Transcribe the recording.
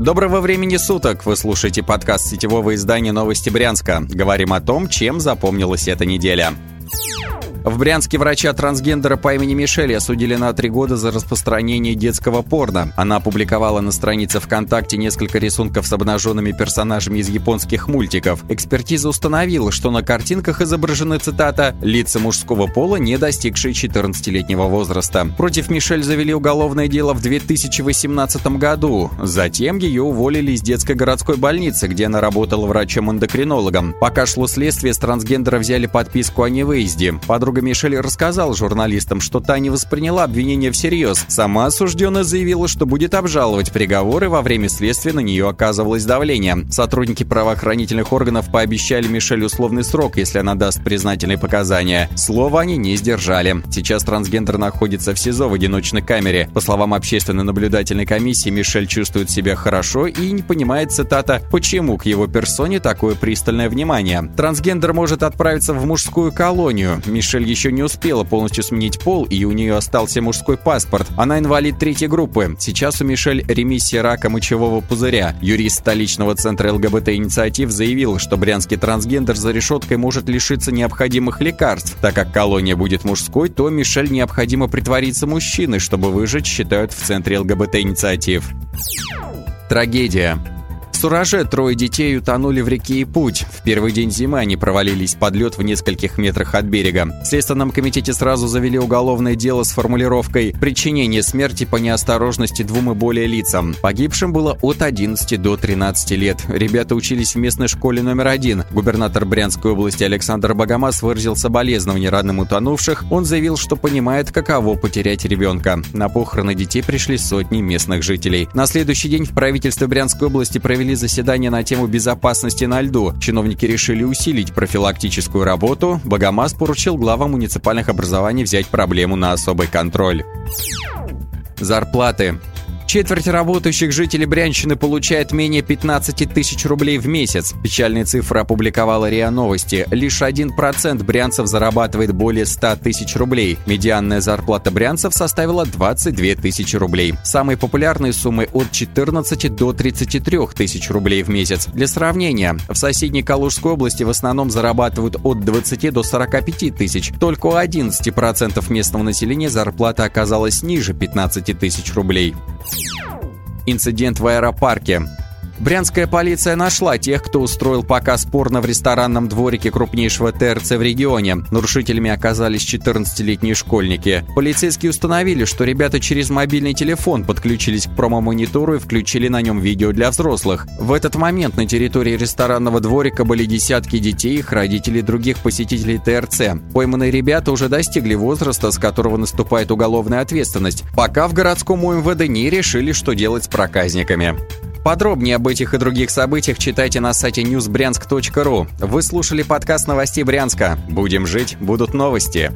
Доброго времени суток! Вы слушаете подкаст сетевого издания «Новости Брянска». Говорим о том, чем запомнилась эта неделя. В Брянске врача-трансгендера по имени Мишель осудили на три года за распространение детского порно. Она опубликовала на странице ВКонтакте несколько рисунков с обнаженными персонажами из японских мультиков. Экспертиза установила, что на картинках изображены, цитата, «лица мужского пола, не достигшие 14-летнего возраста». Против Мишель завели уголовное дело в 2018 году. Затем ее уволили из детской городской больницы, где она работала врачом-эндокринологом. Пока шло следствие, с трансгендера взяли подписку о невыезде. Подруга Подруга Мишель рассказала журналистам, что та не восприняла обвинение всерьез. Сама осужденная заявила, что будет обжаловать приговоры, во время следствия на нее оказывалось давление. Сотрудники правоохранительных органов пообещали Мишель условный срок, если она даст признательные показания. Слово они не сдержали. Сейчас трансгендер находится в СИЗО в одиночной камере. По словам общественной наблюдательной комиссии, Мишель чувствует себя хорошо и не понимает, цитата, почему к его персоне такое пристальное внимание. Трансгендер может отправиться в мужскую колонию. Мишель Мишель еще не успела полностью сменить пол, и у нее остался мужской паспорт. Она инвалид третьей группы. Сейчас у Мишель ремиссия рака мочевого пузыря. Юрист столичного центра ЛГБТ-инициатив заявил, что брянский трансгендер за решеткой может лишиться необходимых лекарств. Так как колония будет мужской, то Мишель необходимо притвориться мужчиной, чтобы выжить, считают в центре ЛГБТ-инициатив. Трагедия. Сураже трое детей утонули в реке Ипуть. В первый день зимы они провалились под лед в нескольких метрах от берега. В Следственном комитете сразу завели уголовное дело с формулировкой «Причинение смерти по неосторожности двум и более лицам». Погибшим было от 11 до 13 лет. Ребята учились в местной школе номер один. Губернатор Брянской области Александр Богомаз выразил соболезнования родным утонувших. Он заявил, что понимает, каково потерять ребенка. На похороны детей пришли сотни местных жителей. На следующий день в правительстве Брянской области провели провели заседание на тему безопасности на льду. Чиновники решили усилить профилактическую работу. Богомаз поручил главам муниципальных образований взять проблему на особый контроль. Зарплаты. Четверть работающих жителей Брянщины получает менее 15 тысяч рублей в месяц. Печальные цифры опубликовала РИА Новости. Лишь 1% брянцев зарабатывает более 100 тысяч рублей. Медианная зарплата брянцев составила 22 тысячи рублей. Самые популярные суммы от 14 до 33 тысяч рублей в месяц. Для сравнения, в соседней Калужской области в основном зарабатывают от 20 до 45 тысяч. Только у 11% местного населения зарплата оказалась ниже 15 тысяч рублей. Инцидент в аэропарке. Брянская полиция нашла тех, кто устроил показ порно в ресторанном дворике крупнейшего ТРЦ в регионе. Нарушителями оказались 14-летние школьники. Полицейские установили, что ребята через мобильный телефон подключились к промо-монитору и включили на нем видео для взрослых. В этот момент на территории ресторанного дворика были десятки детей, их родителей других посетителей ТРЦ. Пойманные ребята уже достигли возраста, с которого наступает уголовная ответственность. Пока в городском УМВД не решили, что делать с проказниками. Подробнее об этих и других событиях читайте на сайте newsbryansk.ru. Вы слушали подкаст новостей Брянска. Будем жить, будут новости.